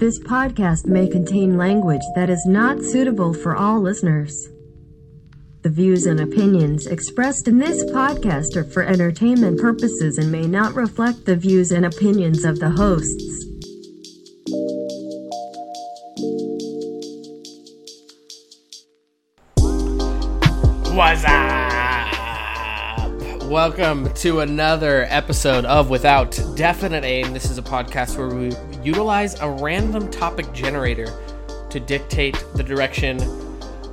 This podcast may contain language that is not suitable for all listeners. The views and opinions expressed in this podcast are for entertainment purposes and may not reflect the views and opinions of the hosts. What's up? Welcome to another episode of Without Definite Aim. This is a podcast where we utilize a random topic generator to dictate the direction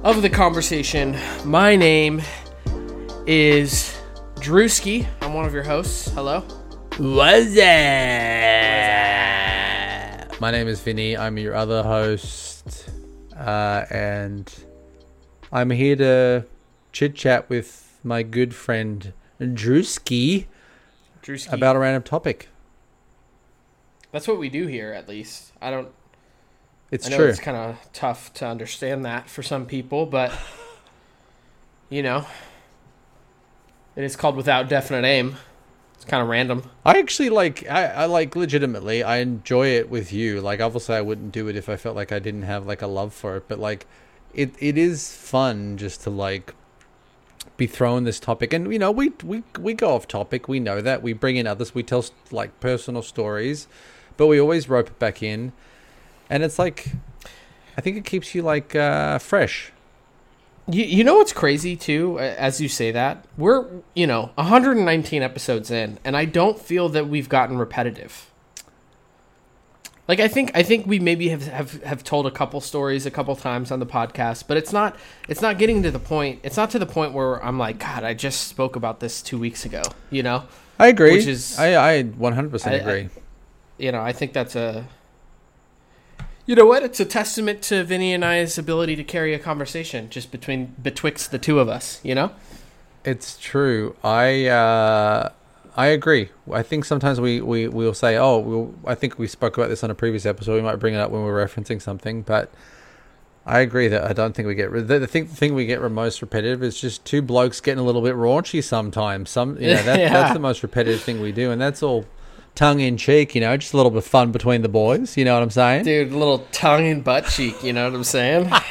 of the conversation. My name is Drewski. I'm one of your hosts. Hello. What's up? My name is Vinny. I'm your other host, uh, and I'm here to chit chat with my good friend Drewski Drewski. about a random topic. That's what we do here, at least. I don't. It's I know true. it's kind of tough to understand that for some people, but you know, it is called without definite aim. It's kind of random. I actually like. I, I like legitimately. I enjoy it with you. Like, obviously, I wouldn't do it if I felt like I didn't have like a love for it. But like, it it is fun just to like be thrown this topic and you know we we we go off topic we know that we bring in others we tell like personal stories but we always rope it back in and it's like i think it keeps you like uh fresh You you know what's crazy too? As you say that, we're you know 119 episodes in, and I don't feel that we've gotten repetitive. Like I think I think we maybe have, have have told a couple stories a couple times on the podcast, but it's not it's not getting to the point. It's not to the point where I'm like, God, I just spoke about this two weeks ago. You know, i agree Which is- i i 100% I- agree you know, I think that's a. You know what? It's a testament to Vinny and I's ability to carry a conversation just between betwixt the two of us. You know. It's true. I uh, I agree. I think sometimes we we will say, "Oh, we'll, I think we spoke about this on a previous episode." We might bring it up when we're referencing something, but I agree that I don't think we get the, the thing. The thing we get most repetitive is just two blokes getting a little bit raunchy sometimes. Some, you know, that, Yeah. that's the most repetitive thing we do, and that's all tongue in cheek. You know, just a little bit of fun between the boys. You know what I'm saying? Dude, a little tongue and butt cheek, you know what I'm saying?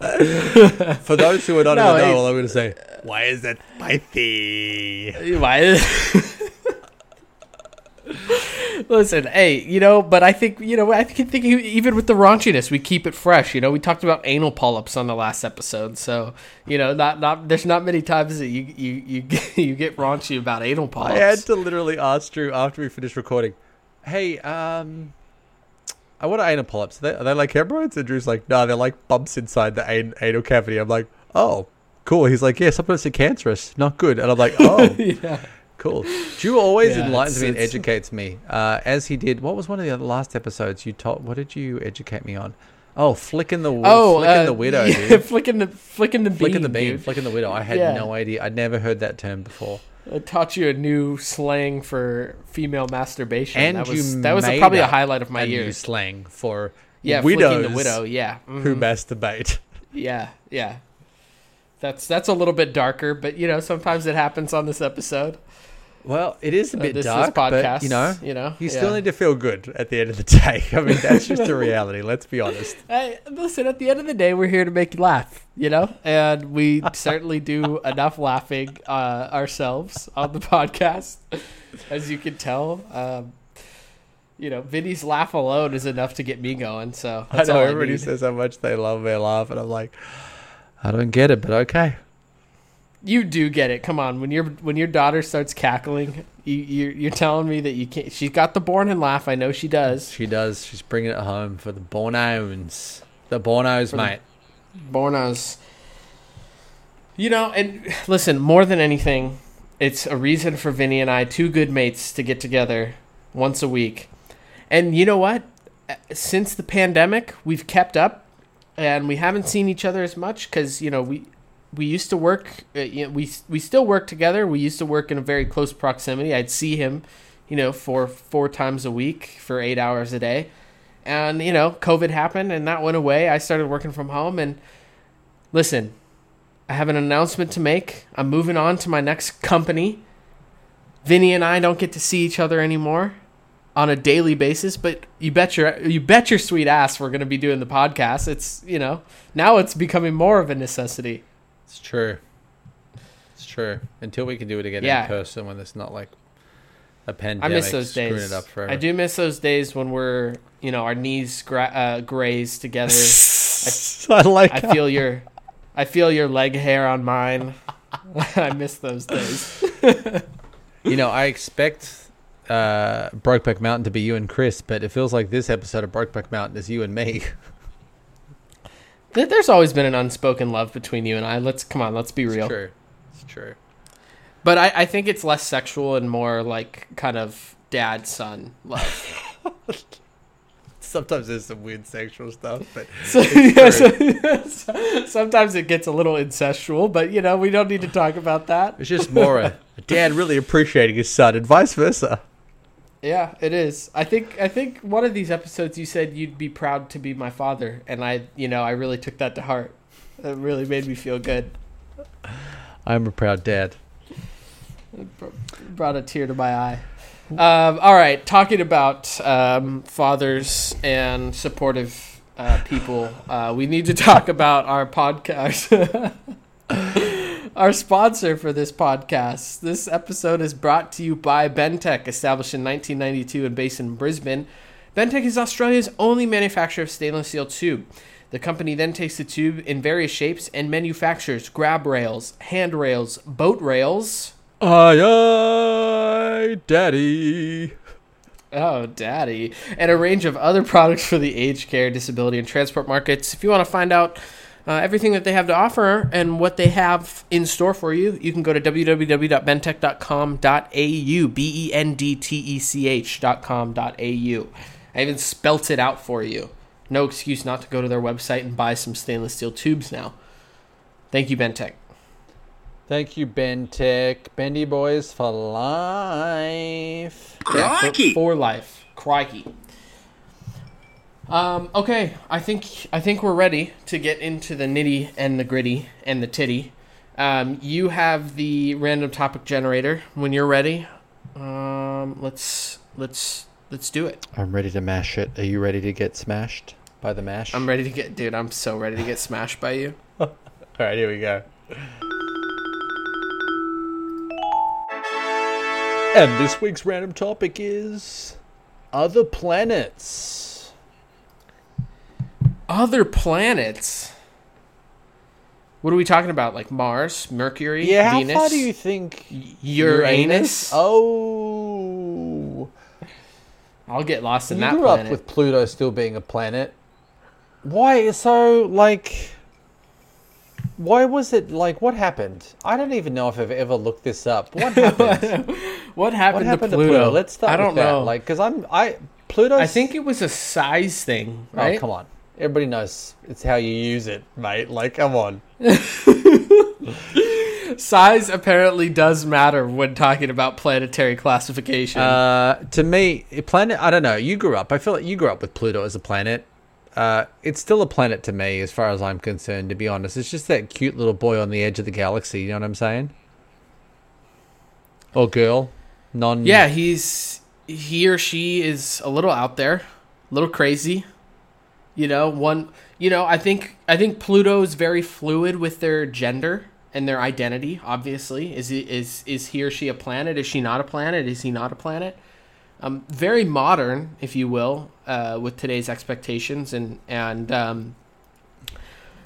For those who are not No, in the know, I'm going to say, "Why is that spicy?" Why? Listen, hey, you know, but I think, you know, I think, think even with the raunchiness, we keep it fresh. You know, we talked about anal polyps on the last episode, so you know, not not there's not many times that you you you get, you get raunchy about anal polyps. I had to literally ask Drew after we finished recording, "Hey, um, I want anal polyps. Are they, are they like hemorrhoids?" And Drew's like, "No, they're like bumps inside the an- anal cavity." I'm like, "Oh, cool." He's like, "Yeah, sometimes they're cancerous, not good." And I'm like, "Oh, yeah. Cool." Drew always Yeah, enlightens it's- me and it's- educates me, uh, as he did. What was one of the last episodes you taught? What did you educate me on? Oh, flicking the Oh, flicking uh, the widow, yeah, dude. flicking the flicking the beam, Flicking the beam, dude. flicking the widow. I had Yeah. no idea. I'd never heard that term before. I taught you a new slang for female masturbation. And that was that was made probably a highlight of my a new years. slang for Yeah, widows flicking the widow. Yeah, who mhm. masturbate. yeah, yeah. That's that's a little bit darker, but you know sometimes it happens on this episode. Well, it is a uh, bit this, dark, this podcast. but you know, you know, you yeah. still need to feel good at the end of the day. I mean, that's just the reality. Let's be honest. Hey, listen, at the end of the day, we're here to make you laugh, you know, and we certainly do enough laughing uh, ourselves on the podcast, as you can tell. Um, you know, Vinny's laugh alone is enough to get me going. So I know everybody need. says how much they love their laugh, and I'm like, I don't get it, but okay. You do get it. Come on, when your when your daughter starts cackling, you you're, you're telling me that you can't. She's got the born and laugh. I know she does. She does. She's bringing it home for the Bornos. The Bornos, For the- mate. Bornos. You know, and listen, more than anything, it's a reason for Vinny and I, two good mates, to get together once a week. And you know what? Since the pandemic, we've kept up, and we haven't seen each other as much because you know we we used to work. Uh, you know, we we still work together. We used to work in a very close proximity. I'd see him, you know, for four times a week for eight hours a day. And, you know, COVID happened and that went away. I started working from home. And listen, I have an announcement to make. I'm moving on to my next company. Vinny and I don't get to see each other anymore. on a daily basis, but you bet your you bet your sweet ass we're going to be doing the podcast. It's you know now it's becoming more of a necessity. It's true. It's true. Until we can do it again Yeah. in person when it's not like a pandemic I miss those days. it up. I do miss those days when we're you know our knees gra- uh, graze together. I like I feel your I feel your leg hair on mine. I miss those days. You know, I expect uh, Brokeback Mountain to be you and Chris, but it feels like this episode of Brokeback Mountain is you and me. There- There's always been an unspoken love between you and I. Let's come on, let's be It's real. true. It's true. But I, I think it's less sexual and more like kind of dad son love. Sometimes there's some weird sexual stuff, but So, yeah, so- sometimes it gets a little incestual, but you know we don't need to talk about that. it's just more a, a dad really appreciating his son and vice versa. Yeah, it is. I think I think one of these episodes you said you'd be proud to be my father, and I you know I really took that to heart. It really made me feel good. I'm a proud dad. It br- brought a tear to my eye. Um, all right, talking about um, fathers and supportive uh, people, uh, we need to talk about our podcast. our sponsor for this podcast. This episode is brought to you by Bendtech, established in 1992 and based in Brisbane. Bendtech is Australia's only manufacturer of stainless steel tube. The company then takes the tube in various shapes and manufactures grab rails, handrails, boat rails. Aye, aye, daddy. Oh, daddy. And a range of other products for the aged care, disability, and transport markets. If you want to find out uh, everything that they have to offer and what they have in store for you, you can go to www.bendtech.com.au, B E N D T E C H.com.au. I even spelt it out for you. No excuse not to go to their website and buy some stainless steel tubes now. Thank you, Bendtech. Thank you, Bendtech. Bendy Boys for life. Yeah, for- Crikey! For, life. Crikey. Um, okay, I think I think we're ready to get into the nitty and the gritty and the titty. Um, you have the random topic generator when you're ready. Um, let's let's let's do it. I'm ready to mash it. Are you ready to get smashed by the mash? I'm ready to get, dude. I'm so ready to get smashed by you. All right, here we go. And this week's random topic is other planets. Other planets. What are we talking about? Like Mars, Mercury, Venus? Yeah, how far do you think Uranus? Oh, I'll get lost in you that grew planet. up with Pluto still being a planet. Why? So, like, why was it like? What happened? I don't even know if I've ever looked this up. What happened? what what happened, happened to, Pluto? Let's start I don't with that. know. Like, because I'm I Pluto. I think it was a size thing, oh, right? Oh, come on. Everybody knows it's how you use it, mate. Like, come on. Size apparently does matter when talking about planetary classification. Uh, to me, planet. I don't know. You grew up. I feel like you grew up with Pluto as a planet. Uh, it's still a planet to me, as far as I'm concerned. To be honest, it's just that cute little boy on the edge of the galaxy. You know what I'm saying? Or girl, non. yeah, he's he or she is a little out there, a little crazy. You know, one. You know, I think I think Pluto is very fluid with their gender and their identity. Obviously, is he is is he or she a planet? Is she not a planet? Is he not a planet? Um, very modern, if you will, uh, with today's expectations and and um,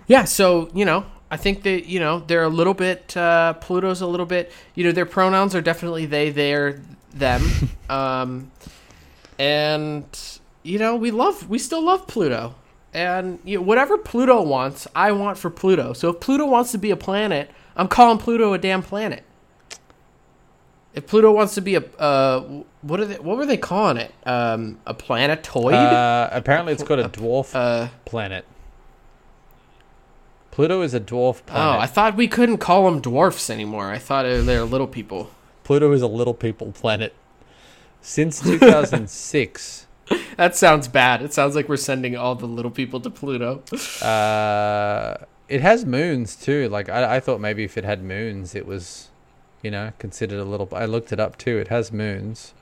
yeah. So you know, I think that you know they're a little bit uh, Pluto's a little bit. You know, their pronouns are definitely they, their, them, um, and you know we love we still love Pluto. And you know, whatever Pluto wants, I want for Pluto. So if Pluto wants to be a planet, I'm calling Pluto a damn planet. If Pluto wants to be a uh, what are they? What were they calling it? Um, a planetoid? Uh, apparently, it's got a dwarf Uh, planet. Pluto is a dwarf planet. oh. I thought we couldn't call them dwarfs anymore. I thought they're little people. Pluto is a little people planet. Since 2006, That sounds bad. It sounds like we're sending all the little people to Pluto. uh, it has moons too. Like I, I thought maybe if it had moons, it was, you know, considered a little. I looked it up too. It has moons.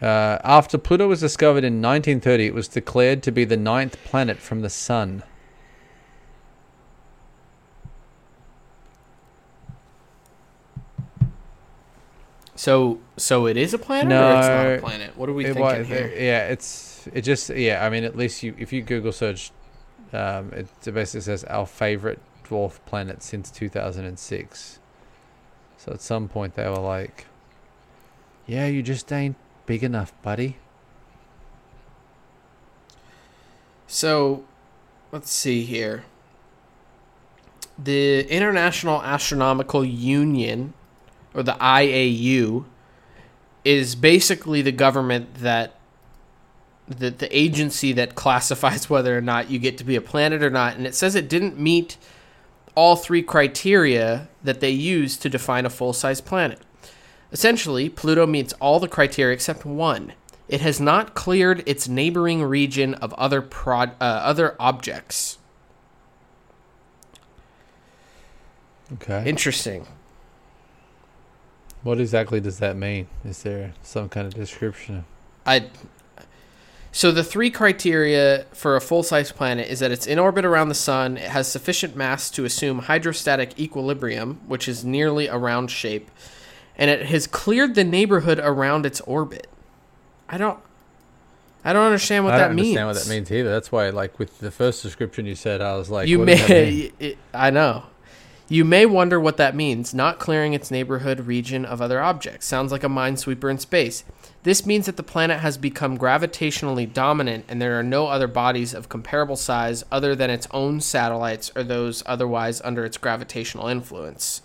Uh, after Pluto was discovered in 1930, it was declared to be the ninth planet from the Sun. So, so it is a planet or it's not No, a planet? What are we It thinking wa- here? Yeah, it's it just yeah. I mean, at least you if you Google search, um, it basically says our favorite dwarf planet since 2006. So at some point they were like, "Yeah, you just ain't big enough, buddy." So, let's see here. The International Astronomical Union, or the IAU, is basically the government that the the agency that classifies whether or not you get to be a planet or not, and it says it didn't meet all three criteria that they use to define a full size planet. Essentially, Pluto meets all the criteria except one. It has not cleared its neighboring region of other prod, uh, other objects. Okay. Interesting. What exactly does that mean? Is there some kind of description? I so the three criteria for a full-size planet is that it's in orbit around the sun, it has sufficient mass to assume hydrostatic equilibrium, which is nearly a round shape, and it has cleared the neighborhood around its orbit. I don't I don't understand what I that don't means. understand what that means either. That's why, like with the first description you said, I was like, you what does that mean? may it, I know. You may wonder what that means. Not clearing its neighborhood region of other objects sounds like a minesweeper in space. This means that the planet has become gravitationally dominant and there are no other bodies of comparable size other than its own satellites or those otherwise under its gravitational influence.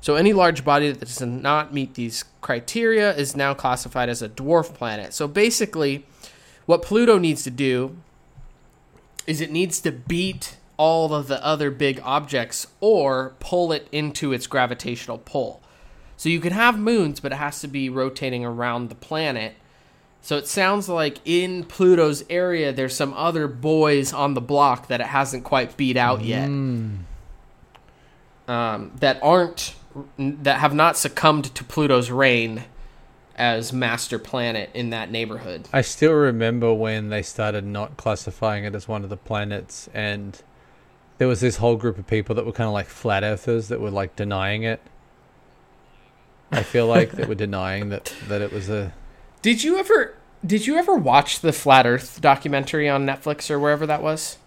So any large body that does not meet these criteria is now classified as a dwarf planet. So basically, what Pluto needs to do is it needs to beat all of the other big objects or pull it into its gravitational pull. So you can have moons, but it has to be rotating around the planet. So it sounds like in Pluto's area, there's some other boys on the block that it hasn't quite beat out yet. Um, that aren't that have not succumbed to Pluto's reign as master planet in that neighborhood. I still remember when they started not classifying it as one of the planets, and there was this whole group of people that were kind of like flat earthers that were like denying it. I feel like that were denying that that it was a. Did you ever did you ever watch the Flat Earth documentary on Netflix or wherever that was?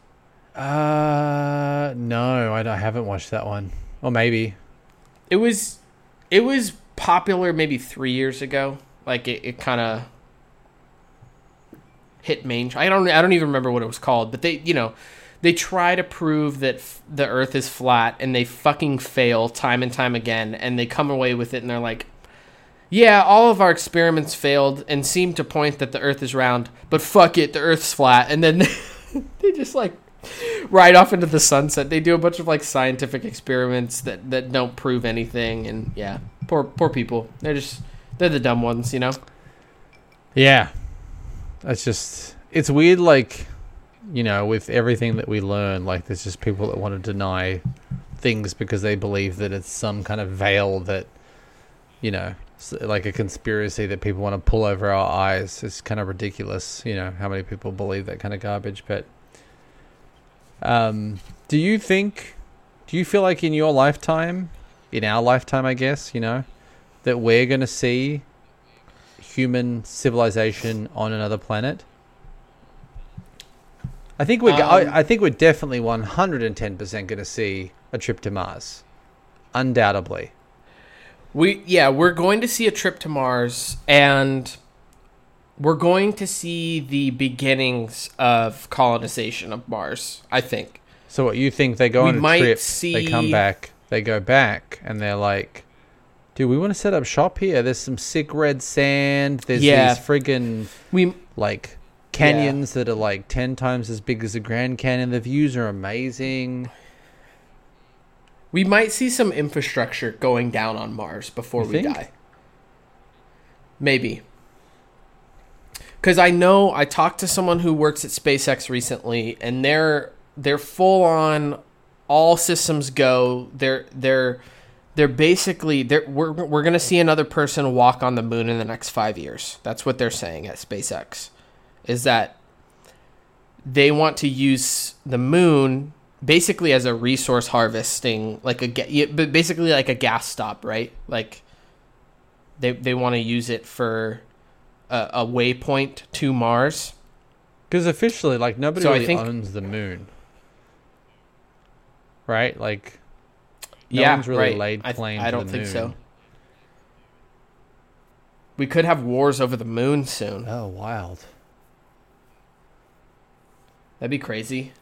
Uh, no, I, I haven't watched that one. Or maybe. It was it was popular maybe three years ago. Like it, it kind of hit main. I don't I don't even remember what it was called, but they you know they try to prove that f- the Earth is flat, and they fucking fail time and time again, and they come away with it, and they're like. Yeah, all of our experiments failed and seem to point that the Earth is round, but fuck it, the Earth's flat. And then they just like ride off into the sunset. They do a bunch of like scientific experiments that that don't prove anything, and yeah, poor poor people. They're just they're the dumb ones, you know. Yeah. That's just. It's weird, like, you know, with everything that we learn, like, there's just people that want to deny things because they believe that it's some kind of veil that, you know, like a conspiracy that people want to pull over our eyes. It's kind of ridiculous, you know, how many people believe that kind of garbage. But, um, do you think, do you feel like in your lifetime, in our lifetime, I guess, you know, that we're going to see human civilization on another planet? I think we're. Um, I, I think we're definitely one hundred and ten percent going to see a trip to Mars, undoubtedly. We yeah, we're going to see a trip to Mars and we're going to see the beginnings of colonization of Mars, I think. So, what you think? They go We on a trip, see- they come back, they go back, and they're like, "Dude, we want to set up shop here. There's some sick red sand. There's Yeah. these friggin' We like canyons that are like ten times as big as the Grand Canyon. The views are amazing. we might see some infrastructure going down on Mars before You we think? die. Maybe. Cuz I know I talked to someone who works at SpaceX recently and they're they're full on all systems go. They're they're they're basically they're we're we're gonna see another person walk on the moon in the next five years. That's what they're saying at SpaceX, is that they want to use the moon basically as a resource harvesting, like a but basically like a gas stop, right? Like they they want to use it for a, a waypoint to Mars. Because officially, like nobody So really think- owns the moon, right? Like, no yeah, one's really right. laid I, claim. I to don't the think moon. so. We could have wars over the moon soon. Oh, wild! That'd be crazy.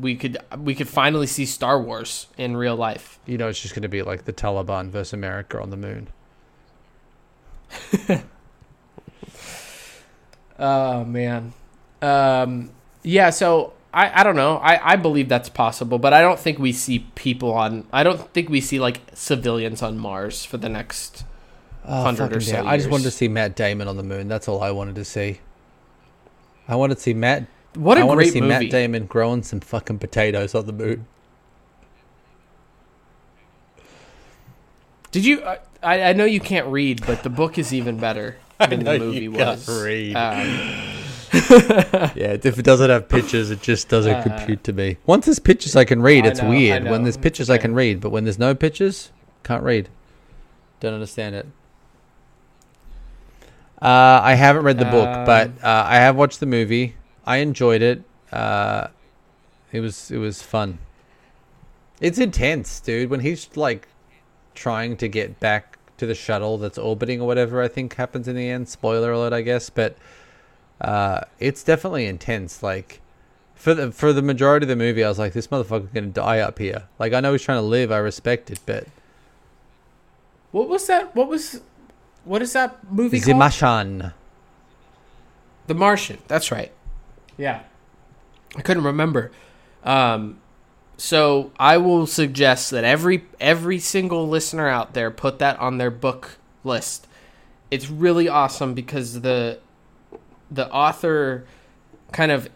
We could we could finally see Star Wars in real life. You know, it's just going to be like the Taliban versus America on the moon. Oh man. Um yeah, so I, I don't know. I, I believe that's possible, but I don't think we see people on I don't think we see like civilians on Mars for the next Oh, Hundred or so. I just wanted to see Matt Damon on the moon. That's all I wanted to see. I wanted to see Matt. What a I want to see movie. Matt Damon growing some fucking potatoes on the moon. Did you I, I know you can't read, but the book is even better than the movie was. read. Um, Yeah, if it doesn't have pictures, it just doesn't Uh, compute to me. Once there's pictures I can read, I it's know, weird. When there's pictures I can read, but when there's no pictures, can't read. Don't understand it. Uh, I haven't read the book, Um, but uh, I have watched the movie. I enjoyed it. Uh, it was it was fun. It's intense, dude. When he's like trying to get back to the shuttle that's orbiting or whatever, I think happens in the end. Spoiler alert, I guess, but uh, it's definitely intense. Like for the for the majority of the movie, I was like, this motherfucker's gonna die up here. Like I know he's trying to live. I respect it, but what was that? What was what is that movie the called? Martian. The Martian. That's right. Yeah. I couldn't remember. Um, so I will suggest that every every single listener out there put that on their book list. It's really awesome because the the author kind of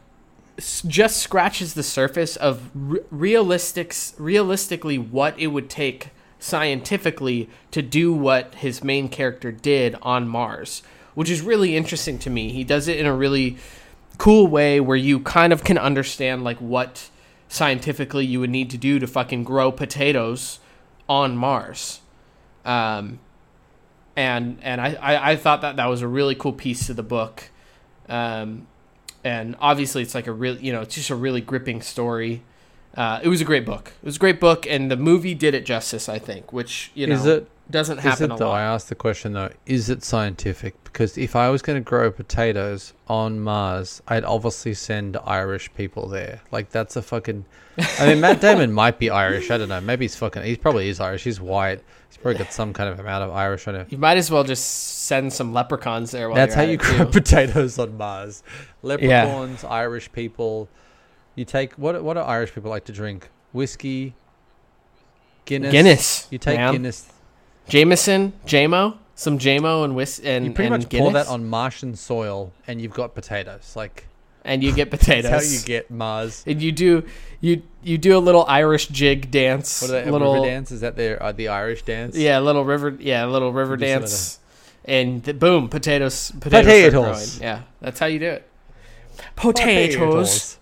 just scratches the surface of re- realistics realistically what it would take scientifically to do what his main character did on Mars, which is really interesting to me. He does it in a really cool way where you kind of can understand like what scientifically you would need to do to fucking grow potatoes on Mars. Um, and and I, I, I thought that that was a really cool piece to the book. Um, and obviously it's like a real you know it's just a really gripping story. Uh, it was a great book. It was a great book, and the movie did it justice, I think. Which you know Is it doesn't is it though? I asked the question though. Is it scientific? Because if I was going to grow potatoes on Mars, I'd obviously send Irish people there. Like that's a fucking. I mean, Matt Damon might be Irish. I don't know. Maybe he's fucking. He probably is Irish. He's white. He's probably got some kind of amount of Irish on him. You might as well just send some leprechauns there. While That's how you grow too. potatoes on Mars. Leprechauns, Irish people. You take what? What do Irish people like to drink? Whiskey, Guinness. Guinness. You take man. Guinness. Jameson, Jamo, some Jamo and whis and You pretty and much pour Guinness, that on Martian soil, and you've got potatoes. Like and you get potatoes. that's how you get Mars. And you do you you do a little Irish jig dance. What are they, a little river dance? Is that their uh, the Irish dance? yeah, a little river yeah, a little river You do some of dance, and th- boom, potatoes potatoes. Potatoes. Yeah, that's how you do it. Potatoes,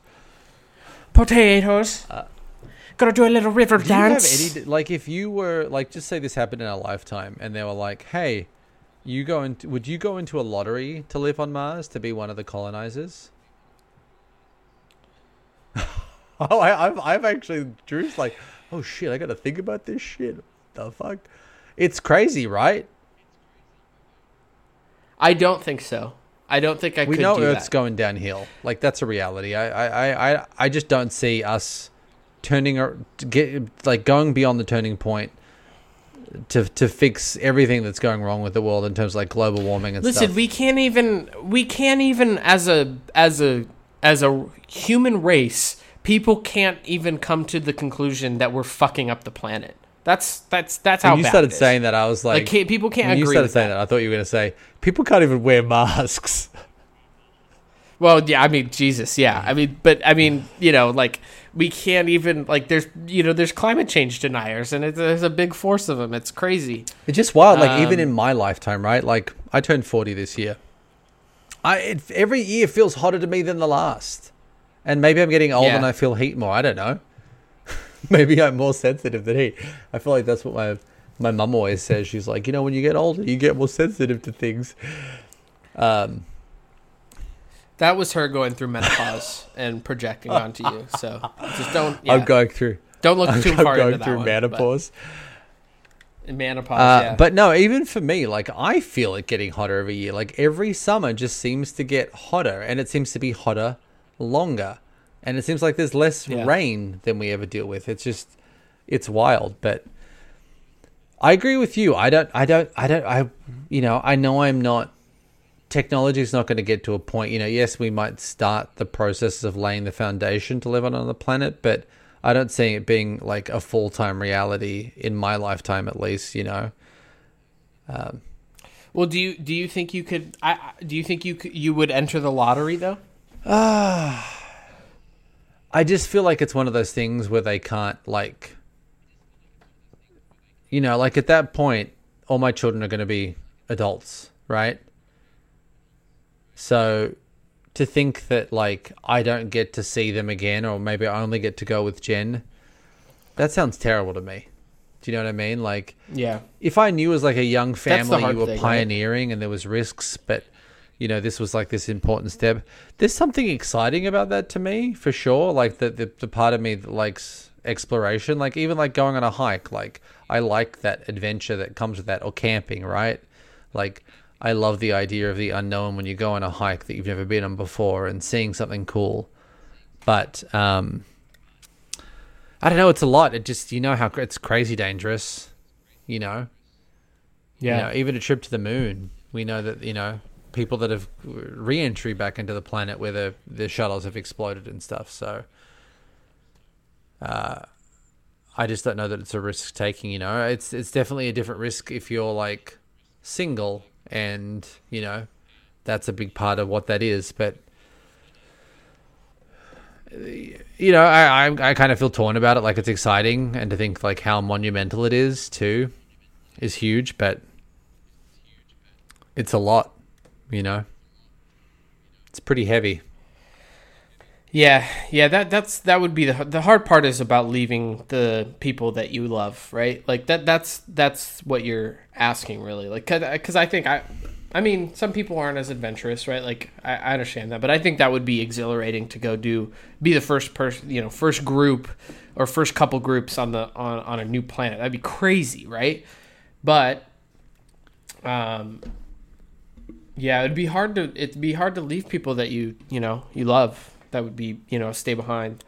potatoes. Uh, Gotta do a little river Do you have dance. any like if you were like just say this happened in our lifetime and they were like, hey, you go into would you go into a lottery to live on Mars to be one of the colonizers? oh, I, I've I've actually Drew's like, oh shit, I got to think about this shit. The fuck, it's crazy, right? I don't think so. I don't think I we could know do Earth's that. going downhill. Like that's a reality. I, I, I, I- I just don't see us turning or get like going beyond the turning point to to fix everything that's going wrong with the world in terms of like global warming and Listen, stuff. we can't even we can't even as a as a as a human race, people can't even come to the conclusion that we're fucking up the planet. That's that's that's how when you bad started it is. saying that, I was like, like, can't, people can't when you started saying that. that, I thought you were going to say people can't even wear masks. Well, yeah, I mean, Jesus, yeah. Mm-hmm. I mean, but I mean, you know, like we can't even like there's you know there's climate change deniers and it's, there's a big force of them. It's crazy. It's just wild. Like even Um, in my lifetime, right? Like I turned forty this year. I it, every year feels hotter to me than the last, and maybe I'm getting old Yeah. and I feel heat more. I don't know. maybe I'm more sensitive than heat. I feel like that's what my my mum always says. She's like, you know, when you get older, you get more sensitive to things. Um, That was her going through menopause and projecting onto you. So just don't. Yeah, I'm going through. don't look I'm too far going into that through one, menopause. But, menopause, Uh, yeah. But no, even for me, like I feel it getting hotter every year. Like every summer just seems to get hotter, and it seems to be hotter longer, and it seems like there's less Yeah. rain than we ever deal with. It's just, it's wild. But I agree with you. I don't. I don't. I don't. I, you know, I know I'm not. Technology is not going to get to a point. You know, yes, we might start the process of laying the foundation to live on another planet, but I don't see it being like a full time reality in my lifetime, at least. You know. Um, well, do you do you think you could? I do you think you you would enter the lottery though? Ah, I just feel like it's one of those things where they can't like you know, like at that point all my children are going to be adults, right? So to think that like I don't get to see them again or maybe I only get to go with Jen, that sounds terrible to me. Do you know what I mean? Like Yeah. if I knew as like a young family you were thing, right? pioneering and there was risks, but you know this was like this important step. There's something exciting about that to me for sure. Like the the, the part of me that likes exploration, like even like going on a hike. Like I like that adventure that comes with that, or camping, right? Like I love the idea of the unknown when you go on a hike that you've never been on before and seeing something cool. But um, I don't know. It's a lot. It just you know how it's crazy dangerous. You know. Yeah. You know, even a trip to the moon, we know that you know people that have re-entry back into the planet where the the shuttles have exploded and stuff. So, uh, I just don't know that it's a risk taking. You know, it's it's definitely a different risk if you're like single, and you know, that's a big part of what that is. But you know, I I, I kind of feel torn about it. Like it's exciting, and to think like how monumental it is too, is huge. But it's a lot, you know. It's pretty heavy. Yeah, yeah, that that's that would be the the hard part is about leaving the people that you love, right? Like that that's that's what you're asking really. Like cuz I think I I mean, some people aren't as adventurous, right? Like I, I understand that, but I think that would be exhilarating to go do be the first person, you know, first group or first couple groups on the on on a new planet. That'd be crazy, right? But um yeah, it'd be hard to it'd be hard to leave people that you you know you love. That would be you know stay behind.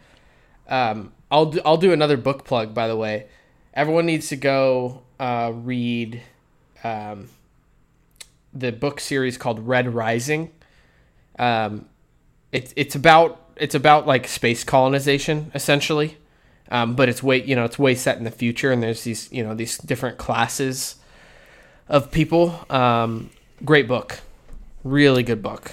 Um, I'll do, I'll do another book plug by the way. Everyone needs to go uh, read um, the book series called Red Rising. Um, it's it's about it's about like space colonization essentially, um, but it's way you know it's way set in the future and there's these you know these different classes of people. Um, great book, really good book.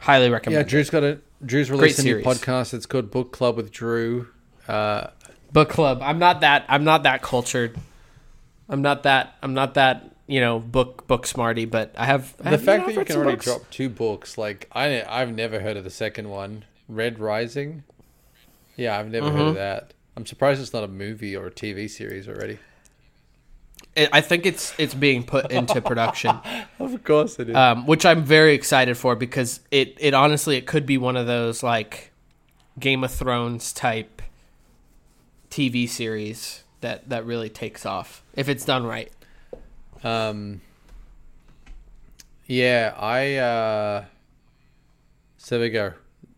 Highly recommend. Yeah, it. Drew's got a Drew's released a new podcast. It's called Book Club with Drew. Uh, book club. I'm not that. I'm not that cultured. I'm not that. I'm not that. You know, book book smarty. But I have I the have, fact know, that you can already books. drop two books, like I I've never heard of the second one, Red Rising. Yeah, I've never heard Mm-hmm. of that. I'm surprised it's not a movie or a TV series already. It- I think it's it's being put into production, Of course it is. um, which I'm very excited for because it it honestly it could be one of those like Game of Thrones type TV series that that really takes off if it's done right. Um, yeah, I. Uh, so there we go.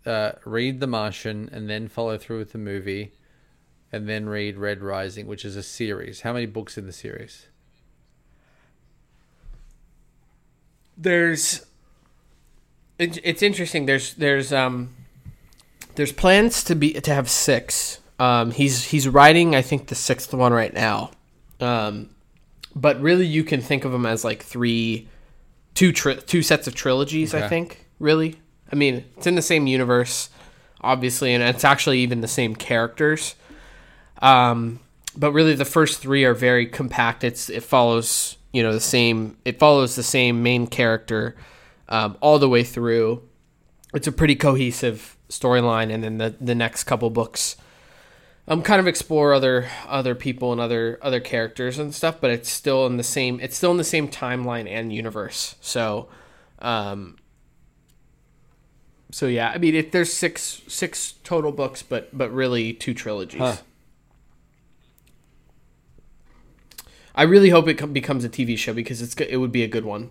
Uh, read The Martian and then follow through with the movie, and then read Red Rising, which is a series. How many books in the series? there's it, it's interesting there's there's um there's plans to be to have six um he's he's writing i think the sixth one right now um but really you can think of them as like three two tri- two sets of trilogies i think really I mean, it's in the same universe, obviously, and it's actually even the same characters. Um, but really, the first three are very compact. It's it follows you know the same. It follows the same main character um, all the way through. It's a pretty cohesive storyline, and then the the next couple books um kind of explore other other people and other other characters and stuff but it's still in the same it's still in the same timeline and universe so um so yeah i mean it, there's six six total books but but really two trilogies Huh. I really hope it com- becomes a tv show because it's it would be a good one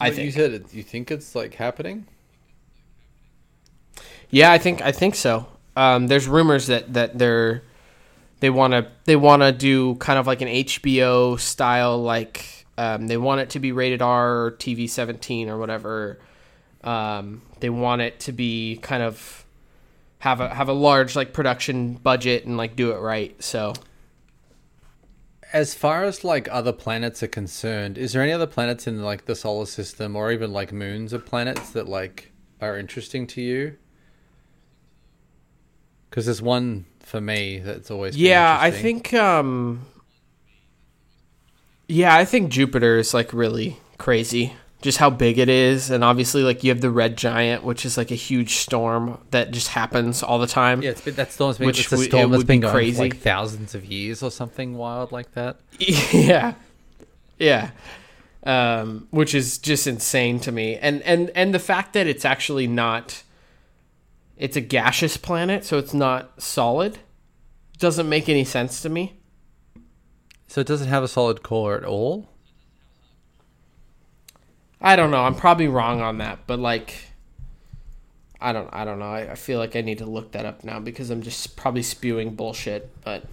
i But think you said it, you think it's like happening. Yeah, I think I think so. Um, there's rumors that that they're they want to they want to do kind of like an HBO style, like um, they want it to be rated R or TV 17 or whatever. Um, they want it to be kind of have a have a large like production budget and like do it right. So As far as like other planets are concerned, is there any other planets in like the solar system or even like moons of planets that like are interesting to you? Because there's one for me that's always been yeah, I think um, yeah, I think Jupiter is like really crazy. Just how big it is, and obviously, like you have the red giant, which is like a huge storm that just happens all the time. Yeah, it's been, that storm's been Which it's a would- it storm that's been be crazy. like thousands of years or something wild like that. yeah yeah um, which is just insane to me and and and the fact that it's actually not it's a gaseous planet so it's not solid doesn't make any sense to me So it doesn't have a solid core at all. I don't know i'm probably wrong on that but like i don't i don't know i, I feel like i need to look that up now because i'm just probably spewing bullshit but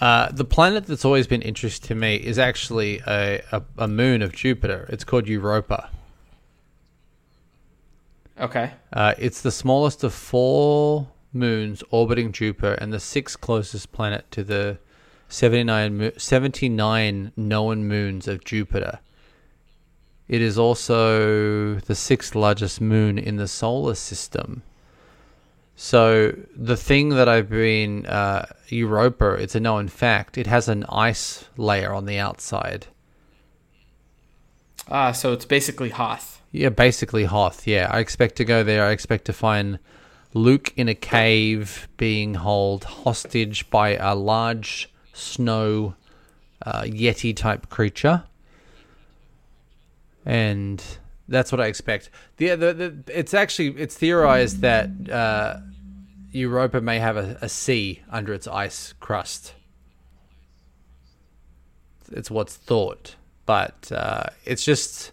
Uh, the planet that's always been interesting to me is actually a, a, a moon of Jupiter. It's called Europa. okay Uh, it's the smallest of four moons orbiting Jupiter and the sixth closest planet to the 79, mo- 79 known moons of Jupiter. It is also the sixth largest moon in the solar system. So the thing that I've been uh, Europa, it's a known fact. It has an ice layer on the outside. ah so it's basically hoth Yeah, basically Hoth. Yeah, I expect to go there. I expect to find Luke in a cave being held hostage by a large snow uh, yeti type creature, and that's what I expect. The, the, the it's actually it's theorized that uh, Europa may have a, a sea under its ice crust. It's what's thought, but uh, it's just.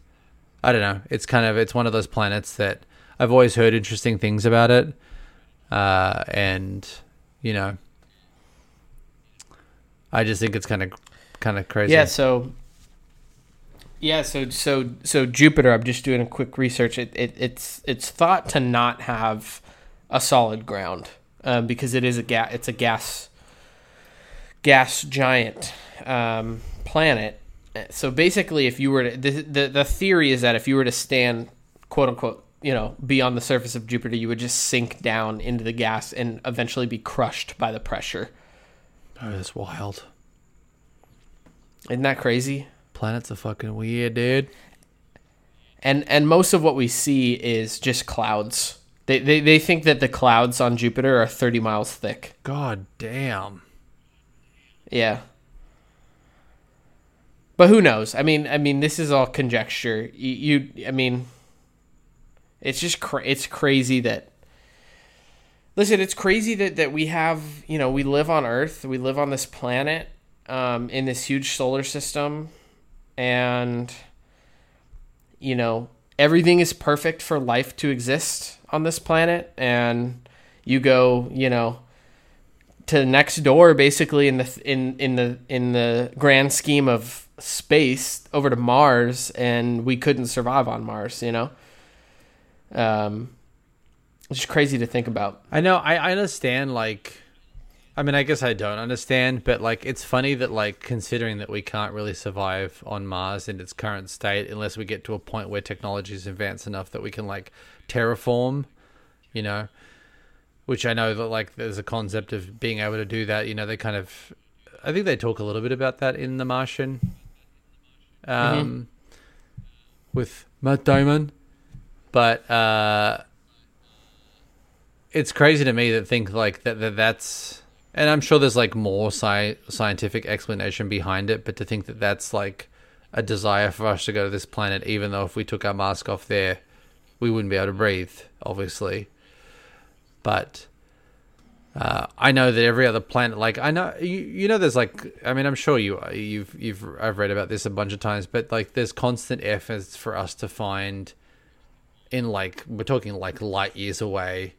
I don't know. It's kind of it's one of those planets that I've always heard interesting things about it, uh, and you know, I just think it's kind of kind of crazy. Yeah, so yeah, so so so Jupiter. I'm just doing a quick research. It, it it's it's thought to not have a solid ground um, because it is a gas. It's a gas gas giant um, planet. So basically, if you were to the, the the theory is that if you were to stand quote unquote you know be on the surface of Jupiter, you would just sink down into the gas and eventually be crushed by the pressure. oh, that's wild. Isn't that crazy? Planets are fucking weird, dude. and and most of what we see is just clouds. They, they they think that the clouds on Jupiter are 30 miles thick. God damn. Yeah. But who knows? I mean, I mean, this is all conjecture. You, you I mean, it's just cra- it's crazy that. Listen, it's crazy that that we have you know we live on Earth, we live on this planet, um, in this huge solar system, and you know everything is perfect for life to exist on this planet, and you go, you know, to next door basically in the in in the in the grand scheme of space over to Mars and we couldn't survive on Mars, you know. Um it's crazy to think about. I know. I, I understand. Like, I mean, I guess I don't understand, but like, it's funny that like considering that we can't really survive on Mars in its current state unless we get to a point where technology is advanced enough that we can like terraform, you know, which I know that like there's a concept of being able to do that. You know, they kind of, I think they talk a little bit about that in The Martian, um, with Matt Damon, but uh, it's crazy to me that think like that, that that's and I'm sure there's like more sci- scientific explanation behind it, but to think that that's like a desire for us to go to this planet, even though if we took our mask off there, we wouldn't be able to breathe, obviously. But uh, I know that every other planet, like I know, you, you know, there's like, I mean, I'm sure you you've you've I've read about this a bunch of times, but like, there's constant efforts for us to find in like we're talking like light years away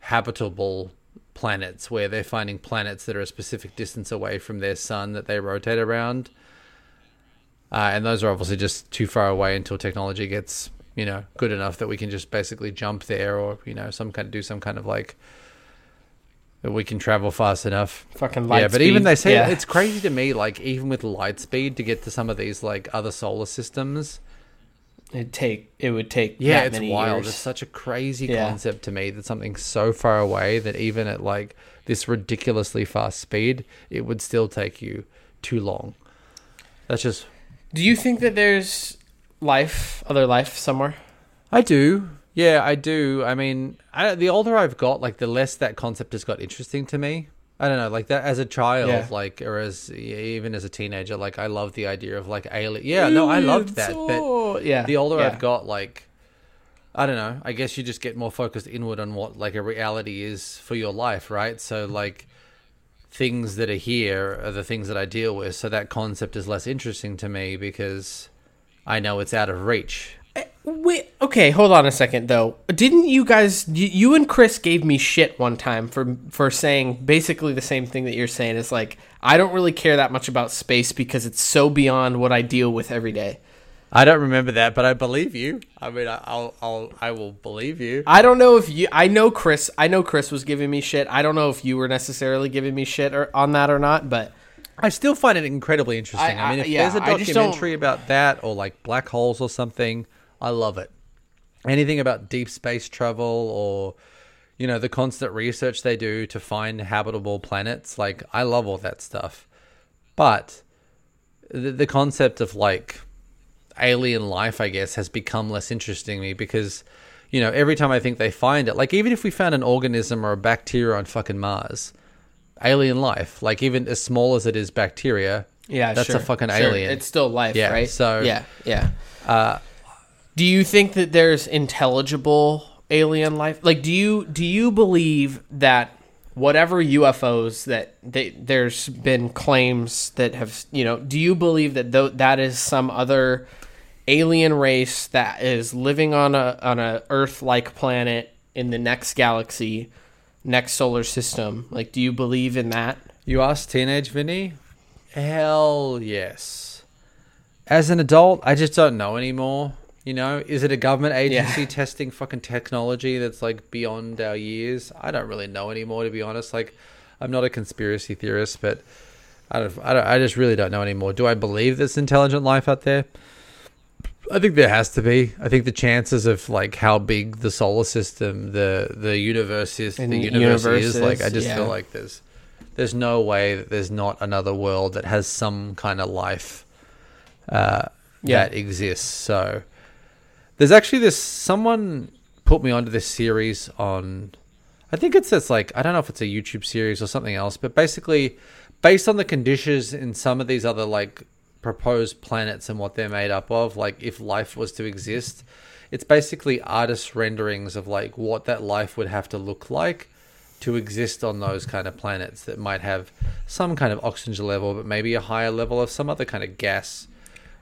habitable planets where they're finding planets that are a specific distance away from their sun that they rotate around. Uh, and those are obviously just too far away until technology gets, you know, good enough that we can just basically jump there or, you know, some kind of do some kind of like that we can travel fast enough. Fucking light yeah, but even they say Yeah. it's crazy to me, like even with light speed to get to some of these like other solar systems. It take it would take Yeah, that it's many wild. years. It's such a crazy Yeah. concept to me that something so far away that even at like this ridiculously fast speed, it would still take you too long. That's just Do you think that there's life, other life somewhere? I do. Yeah, I do. I mean, I, the older I've got, like the less that concept has got interesting to me. I don't know, like that as a child, Yeah. like or as even as a teenager, like I love the idea of like alien. Yeah, no, I loved that. But yeah. the older yeah. I've got, like I don't know. I guess you just get more focused inward on what like a reality is for your life, right? So mm-hmm. like things that are here are the things that I deal with. So that concept is less interesting to me because I know it's out of reach. Eh, wait, okay, hold on a second though. Didn't you guys you, and Chris gave me shit one time for for saying basically the same thing that you're saying is like I don't really care that much about space because it's so beyond what I deal with every day. I don't remember that, but I believe you. I mean, I- I'll, I'll, I will believe you. I don't know if you I know Chris I know Chris was giving me shit. I don't know if you were necessarily giving me shit or, on that or not, but I still find it incredibly interesting. I, I- mean, if yeah, there's a documentary about that or like black holes or something, I love it. Anything about deep space travel or you know the constant research they do to find habitable planets, like I love all that stuff. But the, the concept of like alien life, I guess, has become less interesting to me because, you know, every time I think they find it, like even if we found an organism or a bacteria on fucking Mars, alien life, like even as small as it is bacteria, yeah, that's sure, a fucking sure. alien. It's still life, Yeah, right? so- Yeah, yeah. uh, Do you think that there's intelligible alien life? Like, do you do you believe that whatever UFOs that they, there's been claims that have you know? Do you believe that th- that is some other alien race that is living on a on a Earth like planet in the next galaxy, next solar system? Like, do you believe in that? You asked teenage Vinny? Hell yes. As an adult, I just don't know anymore. You know, is it a government agency testing fucking technology that's like beyond our years? I don't really know anymore, to be honest. Like, I'm not a conspiracy theorist, but I don't, I don't, I just really don't know anymore. Do I believe there's intelligent life out there? I think there has to be. I think the chances of like how big the solar system, the the universe is, And the universe is, like I just yeah. feel like there's there's no way that there's not another world that has some kind of life uh, Yeah. that exists. So there's actually this someone put me onto this series on I think it's this like I don't know if it's a YouTube series or something else, but basically based on the conditions in some of these other like proposed planets and what they're made up of, like if life was to exist, it's basically artist renderings of like what that life would have to look like to exist on those kind of planets that might have some kind of oxygen level, but maybe a higher level of some other kind of gas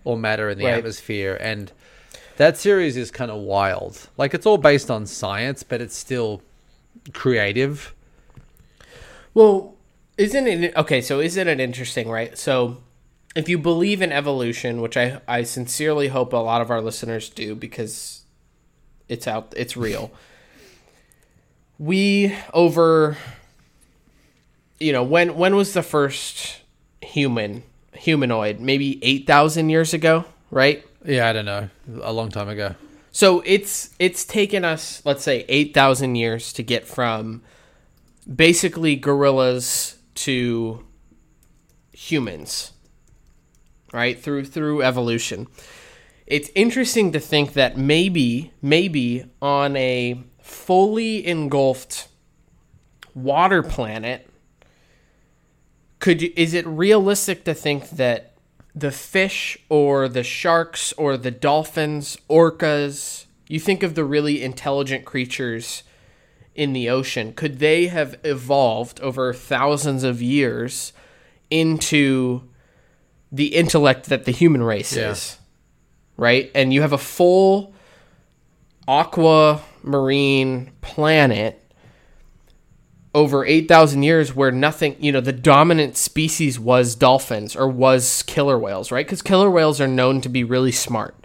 or matter in the Right. atmosphere. And that series is kind of wild. Like it's all based on science, but it's still creative. Well, isn't it okay? So isn't it interesting, right? So if you believe in evolution, which I I sincerely hope a lot of our listeners do because it's out, it's real. We over you know, when when was the first human humanoid? Maybe 8,000 years ago, right? Yeah, I don't know. A long time ago. So it's it's taken us, let's say, 8,000 years to get from basically gorillas to humans. Right? Through through evolution. It's interesting to think that maybe maybe on a fully engulfed water planet could you, is it realistic to think that the fish or the sharks or the dolphins orcas. You think of the really intelligent creatures in the ocean. Could they have evolved over thousands of years into the intellect that the human race Yeah. is right? And you have a full aquamarine planet over 8,000 years where nothing, you know, the dominant species was dolphins or was killer whales, right? Cuz killer whales are known to be really smart,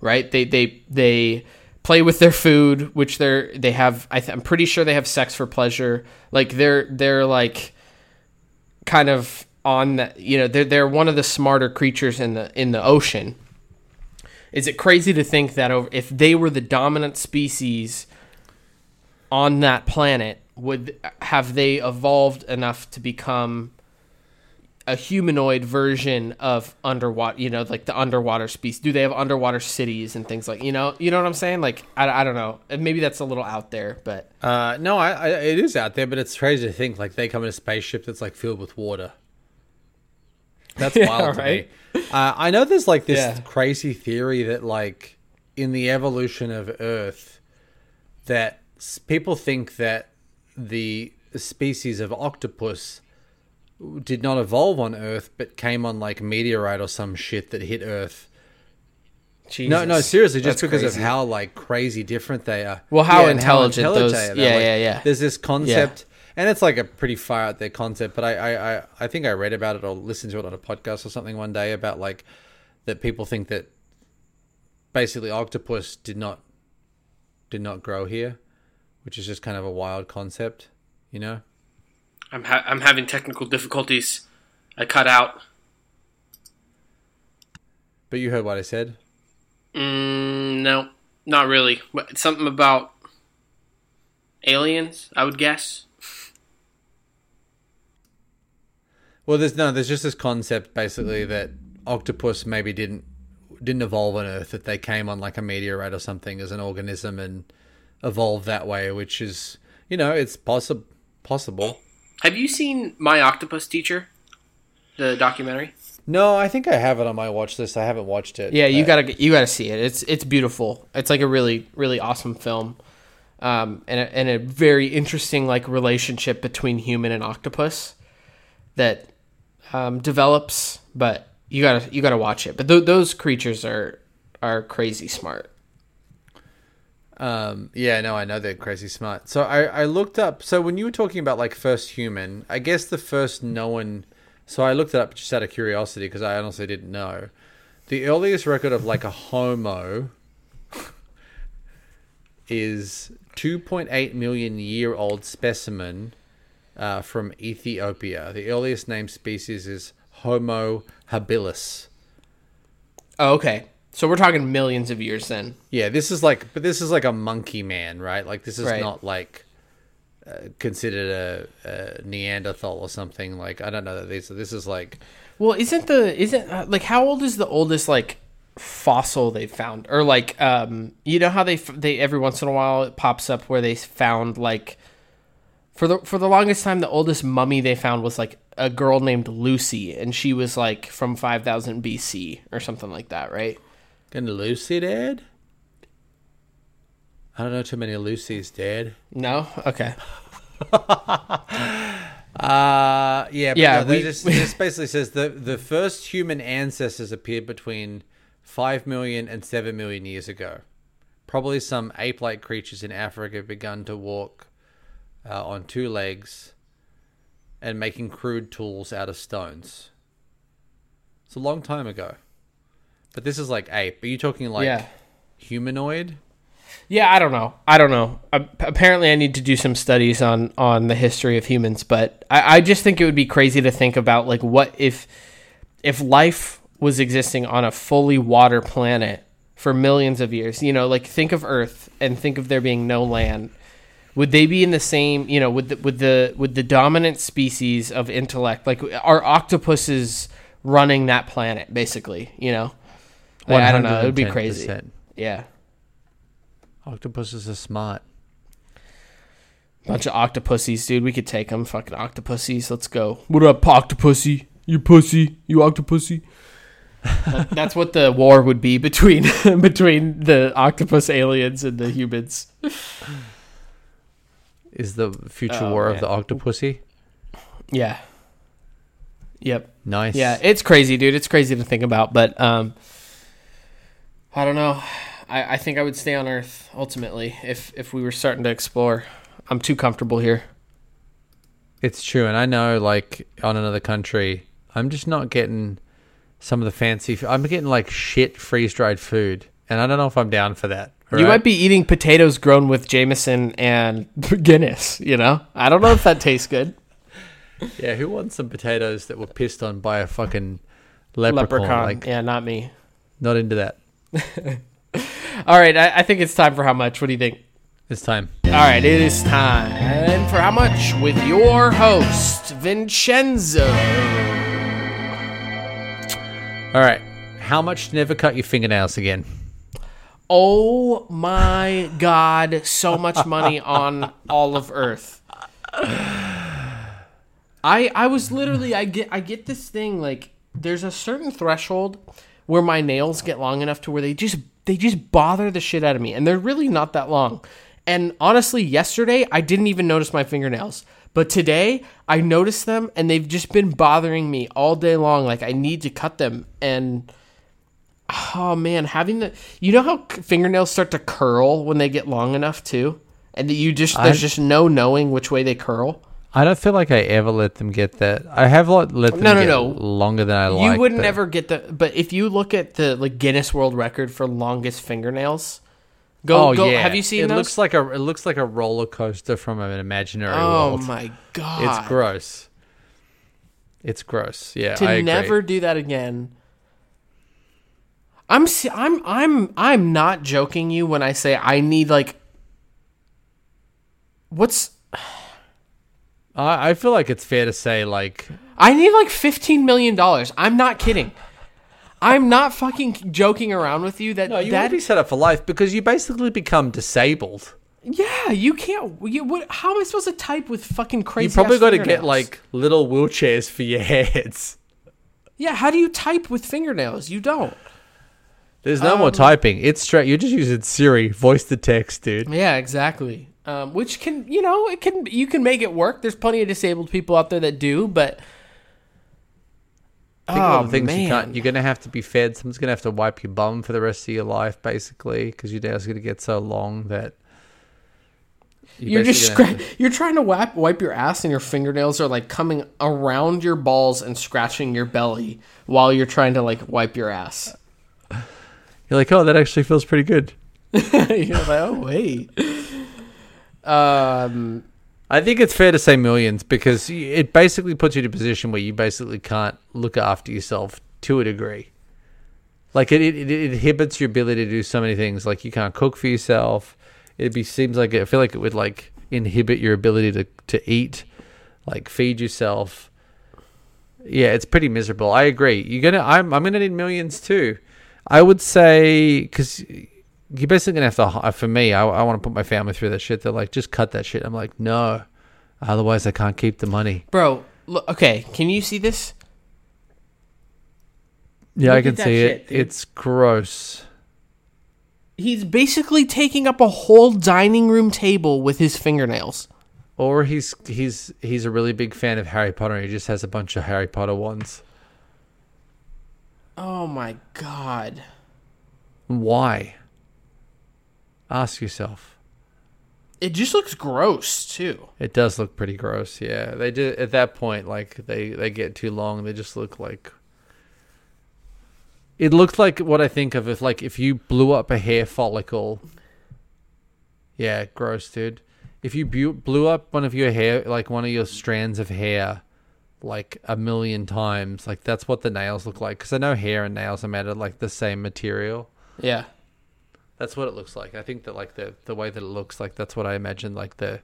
right? They they they play with their food, which they're they have I I'm pretty sure they have sex for pleasure. Like they're they're like kind of on the, you know, they're they're one of the smarter creatures in the in the ocean. Is it crazy to think that if they were the dominant species on that planet, would have they evolved enough to become a humanoid version of underwater? You know, like the underwater species. Do they have underwater cities and things like you know? You know what I'm saying? Like I, I don't know. Maybe that's a little out there, but Uh, no, I, I, it is out there, but it's crazy to think like they come in a spaceship that's like filled with water. That's Yeah, wild to right? me. Uh, I know there's like this Yeah. crazy theory that like in the evolution of Earth, that people think that the species of octopus did not evolve on Earth, but came on like meteorite or some shit that hit Earth. No, no, seriously, just that's because crazy. of how like crazy different they are. Well, how and intelligent those- they are. yeah, Like, yeah, yeah. There's this concept, and it's like a pretty far out there concept. But I, I, I, I think I read about it or listened to it on a podcast or something one day about like that people think that basically octopus did not did not grow here, which is just kind of a wild concept, you know. I'm ha- I'm having technical difficulties. I cut out. But you heard what I said. Mm, no, not really. But something about aliens, I would guess. Well, there's no, there's just this concept basically that octopus maybe didn't didn't evolve on Earth, that they came on like a meteorite or something as an organism and evolved that way, which is you know it's possible possible. Have you seen My Octopus Teacher, the documentary? No, I think I have it on my watch list. I haven't watched it. Yeah, you gotta you gotta see it. It's it's beautiful. It's like a really really awesome film, um, and a, and a very interesting like relationship between human and octopus that um, develops. But you gotta you gotta watch it. But th- those creatures are are crazy smart. Um, yeah, no, I know they're crazy smart. So I, I looked up. So when you were talking about like first human, I guess the first known. So I looked it up just out of curiosity because I honestly didn't know. The earliest record of like a Homo is 2.8 million year old specimen uh, from Ethiopia. The earliest named species is Homo habilis. Oh, okay. So we're talking millions of years then. Yeah, this is like, but this is like a monkey man, right? Like this is Right. not like uh, considered a, a Neanderthal or something. Like I don't know that these. This is like Well, isn't the isn't uh, like how old is the oldest like fossil they found or like um you know how they they every once in a while it pops up where they found like for the for the longest time the oldest mummy they found was like a girl named Lucy and she was like from 5000 BC or something like that, right? Gonna Lucy, Dad. I don't know too many Lucy's, Dad. No? Okay. Uh yeah, but Yeah, no, we- just, this basically says the the first human ancestors appeared between five million and seven million years ago. Probably some ape-like creatures in Africa begun to walk uh, on two legs and making crude tools out of stones. It's a long time ago, but this is like ape. Are you talking like yeah. humanoid? Yeah, I don't know. I don't know. Uh, a- apparently, I need to do some studies on on the history of humans, but I, I just think it would be crazy to think about like what if if life was existing on a fully water planet for millions of years. You know, like think of Earth and think of there being no land. Would they be in the same? You know, with the, with the with the dominant species of intellect, like are octopuses running that planet? Basically, you know. Like, I don't know. It would be crazy. 110%. Yeah. Octopuses are smart. Bunch of octopussies, dude. We could take them. Fucking octopussies. Let's go. What up, octopussy? You pussy. You octopussy. That's what the war would be between between the octopus aliens and the humans. Is the future Oh, war man. of the octopussy? Yeah. Yep. Nice. Yeah, it's crazy, dude. It's crazy to think about, but um, I don't know. I, I think I would stay on Earth ultimately if if we were starting to explore. I'm too comfortable here. It's true, and I know, like on another country, I'm just not getting some of the fancy. f- I'm getting like shit freeze dried food, and I don't know if I'm down for that. You might be eating potatoes grown with Jameson and Guinness. You know, I don't know if that tastes good. Yeah, who wants some potatoes that were pissed on by a fucking leprechaun? Leprechaun, Like, yeah, not me. not into that. All right, I, I think it's time for how much. What do you think? It's time. All right, it is time for how much with your host Vincenzo. All right. How much to never cut your fingernails again? Oh my God! So much money on all of Earth. I I was literally I get I get this thing like there's a certain threshold where my nails get long enough to where they just they just bother the shit out of me and they're really not that long. And honestly, yesterday I didn't even notice my fingernails. But today I noticed them and they've just been bothering me all day long like I need to cut them and Oh man, having the you know how fingernails start to curl when they get long enough too, and that you just there's I- just no knowing which way they curl. I don't feel like I ever let them get that. I have let, let them No, no, get no. longer than I like. you wouldn't but ever get the, but if you look at the like Guinness World Record for longest fingernails, go Oh go. yeah, Have you seen it? those? Looks like a it looks like a roller coaster from an imaginary oh world. Oh my god, It's gross. It's gross. Yeah, to I agree. never do that again. I'm I'm I'm I'm not joking you when I say I need like what's I, I feel like it's fair to say like I need like fifteen million dollars. I'm not kidding. I'm not fucking joking around with you. That no, you that to be set up for life because you basically become disabled. yeah, you can't. You, what, how am I supposed to type with fucking crazy? You probably got to get like little wheelchairs for your heads. yeah. How do you type with fingernails? You don't. There's no Um, more typing. It's straight. You're just using Siri, voice to text, dude. Yeah, exactly. Um, which can you know it can you can make it work. There's plenty of disabled people out there that do, but Think of all oh the things man, you can't. You're gonna have to be fed. Someone's gonna have to wipe your bum for the rest of your life, basically, because your nails gonna get so long that You're just basically gonna scra- have you're trying to wipe wipe your ass, and your fingernails are like coming around your balls and scratching your belly while you're trying to like wipe your ass. You're like, oh, that actually feels pretty good. you're like, oh wait. Um. I think it's fair to say millions because it basically puts you in a position where you basically can't look after yourself to a degree. Like it, it, it inhibits your ability to do so many things. Like you can't cook for yourself. It be seems like I feel like it would like inhibit your ability to to eat, like feed yourself. Yeah, it's pretty miserable. I agree. You're gonna. I'm. I'm gonna need millions too. I would say because you're basically gonna have to. h- uh, For me, I, I want to put my family through that shit. They're like, just cut that shit. I'm like, no. Otherwise, I can't keep the money. Bro, look, okay, can you see this? Yeah, I can see shit, it. dude. It's gross. He's basically taking up a whole dining room table with his fingernails. Or he's he's he's a really big fan of Harry Potter. and He just has a bunch of Harry Potter ones. Oh my god. Why? Ask yourself. It just looks gross too. It does look pretty gross. Yeah, they do. At that point, like they they get too long. They just look like. It looked like what I think of if like if you blew up a hair follicle, Yeah, gross, dude. If you bu- blew up one of your hair, like one of your strands of hair, like a million times, like that's what the nails look like. Because I know hair and nails are made of like the same material. Yeah. That's what it looks like. I think that like the the way that it looks like that's what I imagine like the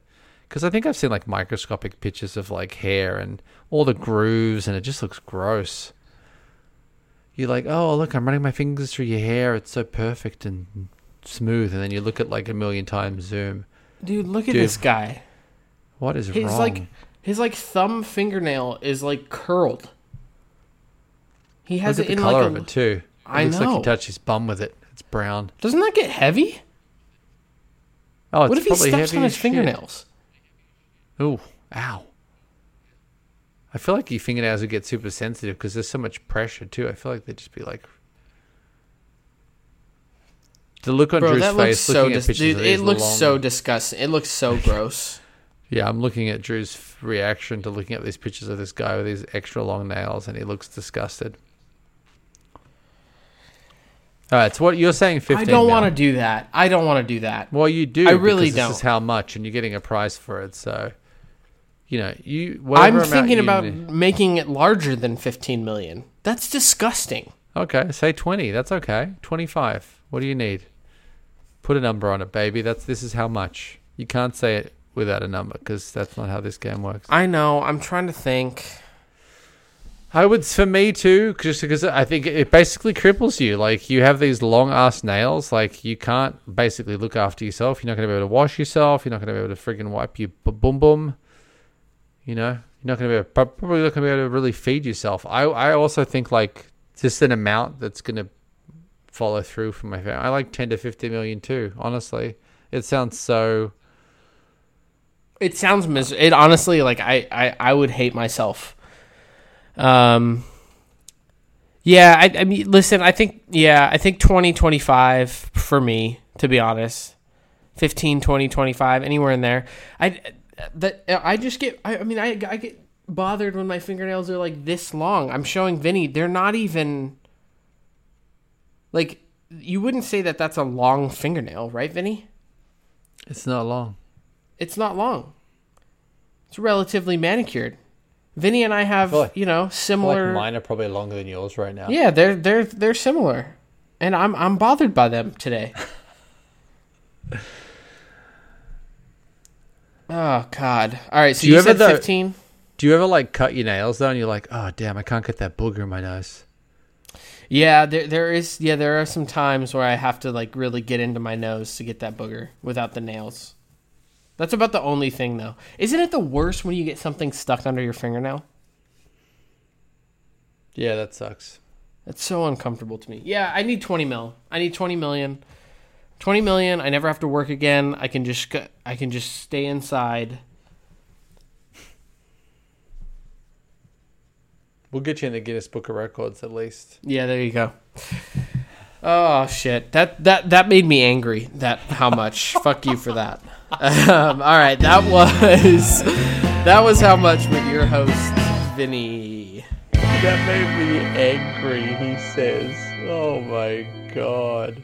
because I think I've seen like microscopic pictures of like hair and all the grooves and it just looks gross. You're like, oh look, I'm running my fingers through your hair. It's so perfect and smooth, and then you look at like a million times zoom. Dude, look at Dude. this guy. What is His wrong? like his like thumb fingernail is like curled. He has look it at the in color like of a, it too. It I looks like he touched his bum with it. Brown. Doesn't that get heavy? Oh, it's what if he steps heavy on his shit. fingernails? Ooh, ow. I feel like your fingernails would get super sensitive because there's so much pressure too. I feel like they'd just be like. The look on Bro, Drew's that face, looks so dis- dude, it looks long- so disgusting. It looks so gross. Yeah, I'm looking at Drew's reaction to looking at these pictures of this guy with these extra long nails, and he looks disgusted. All right, so what you're saying? Fifteen. I don't want to do that. I don't want to do that. Well, you do. I really because This is how much, and you're getting a price for it. So, you know, you. I'm thinking you about need- making it larger than 15 million. That's disgusting. Okay, say twenty. That's okay. Twenty-five. What do you need? Put a number on it, baby. That's this is how much. You can't say it without a number because that's not how this game works. I know. I'm trying to think. I would, for me too, just because I think it basically cripples you. Like you have these long ass nails, like you can't basically look after yourself. You're not going to be able to wash yourself. You're not going to be able to friggin' wipe your bum bum. You know, you're not going to be able, probably not going to be able to really feed yourself. I I also think like just an amount that's going to follow through from my family. I like ten to fifty million too. Honestly, it sounds so. It sounds mis. It honestly, like I, I, I would hate myself. Um. Yeah, I, I mean, listen. I think, yeah, I think 20, 25 for me, to be honest. 15, 20, 25, anywhere in there. I, that I just get. I, I mean, I, I get bothered when my fingernails are like this long. I'm showing Vinny. They're not even. Like, you wouldn't say that that's a long fingernail, right, Vinny? It's not long. It's not long. It's relatively manicured. Vinny and I have, feel like- you know, similar. Like mine are probably longer than yours right now. yeah, they're they're they're similar, and I'm I'm bothered by them today. oh God! All right, so Do you, you ever said though- fifteen. Do you ever like cut your nails though, and you're like, oh damn, I can't get that booger in my nose. Yeah, there there is. Yeah, there are some times where I have to like really get into my nose to get that booger without the nails. That's about the only thing, though. Isn't it the worst when you get something stuck under your fingernail? Yeah, that sucks. That's so uncomfortable to me. Yeah, I need 20 mil. I need 20 million. 20 million. I never have to work again. I can just I can just stay inside. We'll get you in the Guinness Book of Records at least. Yeah, there you go. Oh shit. That that that made me angry. That how much? Fuck you for that. Um, all right, that was that was how much with your host Vinny. That made me angry, he says. Oh my god.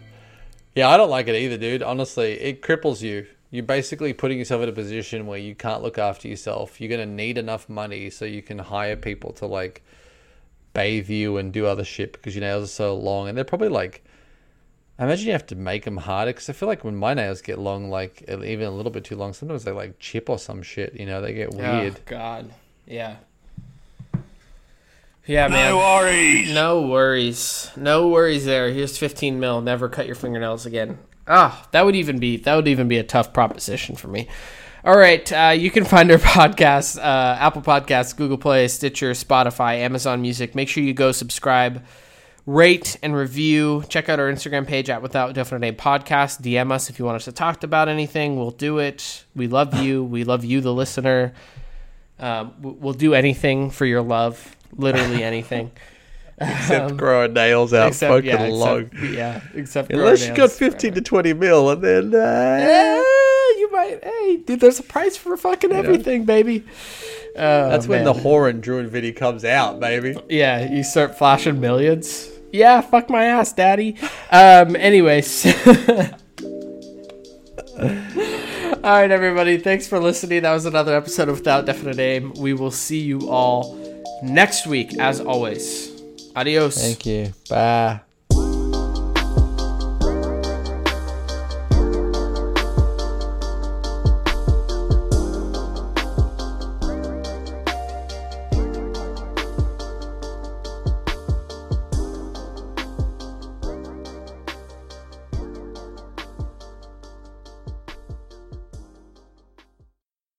Yeah, I don't like it either, dude. Honestly, it cripples you. You're basically putting yourself in a position where you can't look after yourself. You're going to need enough money so you can hire people to like bathe you and do other shit because your nails are so long. And they're probably like, I imagine you have to make them harder because I feel like when my nails get long, like even a little bit too long, sometimes they like chip or some shit. You know, they get weird. Oh God. Yeah. Yeah, man. No worries. No worries. No worries there. Here's 15 mil. Never cut your fingernails again. Ah, that would even be that would even be a tough proposition for me. All right, uh, you can find our podcast, uh, Apple Podcasts, Google Play, Stitcher, Spotify, Amazon Music. Make sure you go subscribe, rate, and review. Check out our Instagram page at Without Definite Name Podcast. DM us if you want us to talk about anything. We'll do it. We love you. We love you, the listener. Um, we'll do anything for your love. Literally anything. Except growing nails out Except, fucking yeah, long. except, yeah, except Unless you got 15 forever. to 20 mil and then. Uh, Eh, you might. Hey, dude, there's a price for fucking everything, baby. Oh, That's when the horror and Drew and Vinny comes out, baby. Yeah, you start flashing millions. Yeah, fuck my ass, daddy. Um, anyways. All right, everybody. Thanks for listening. That was another episode of Without Definite Aim. We will see you all next week, as always. Adios. Thank you. Bye.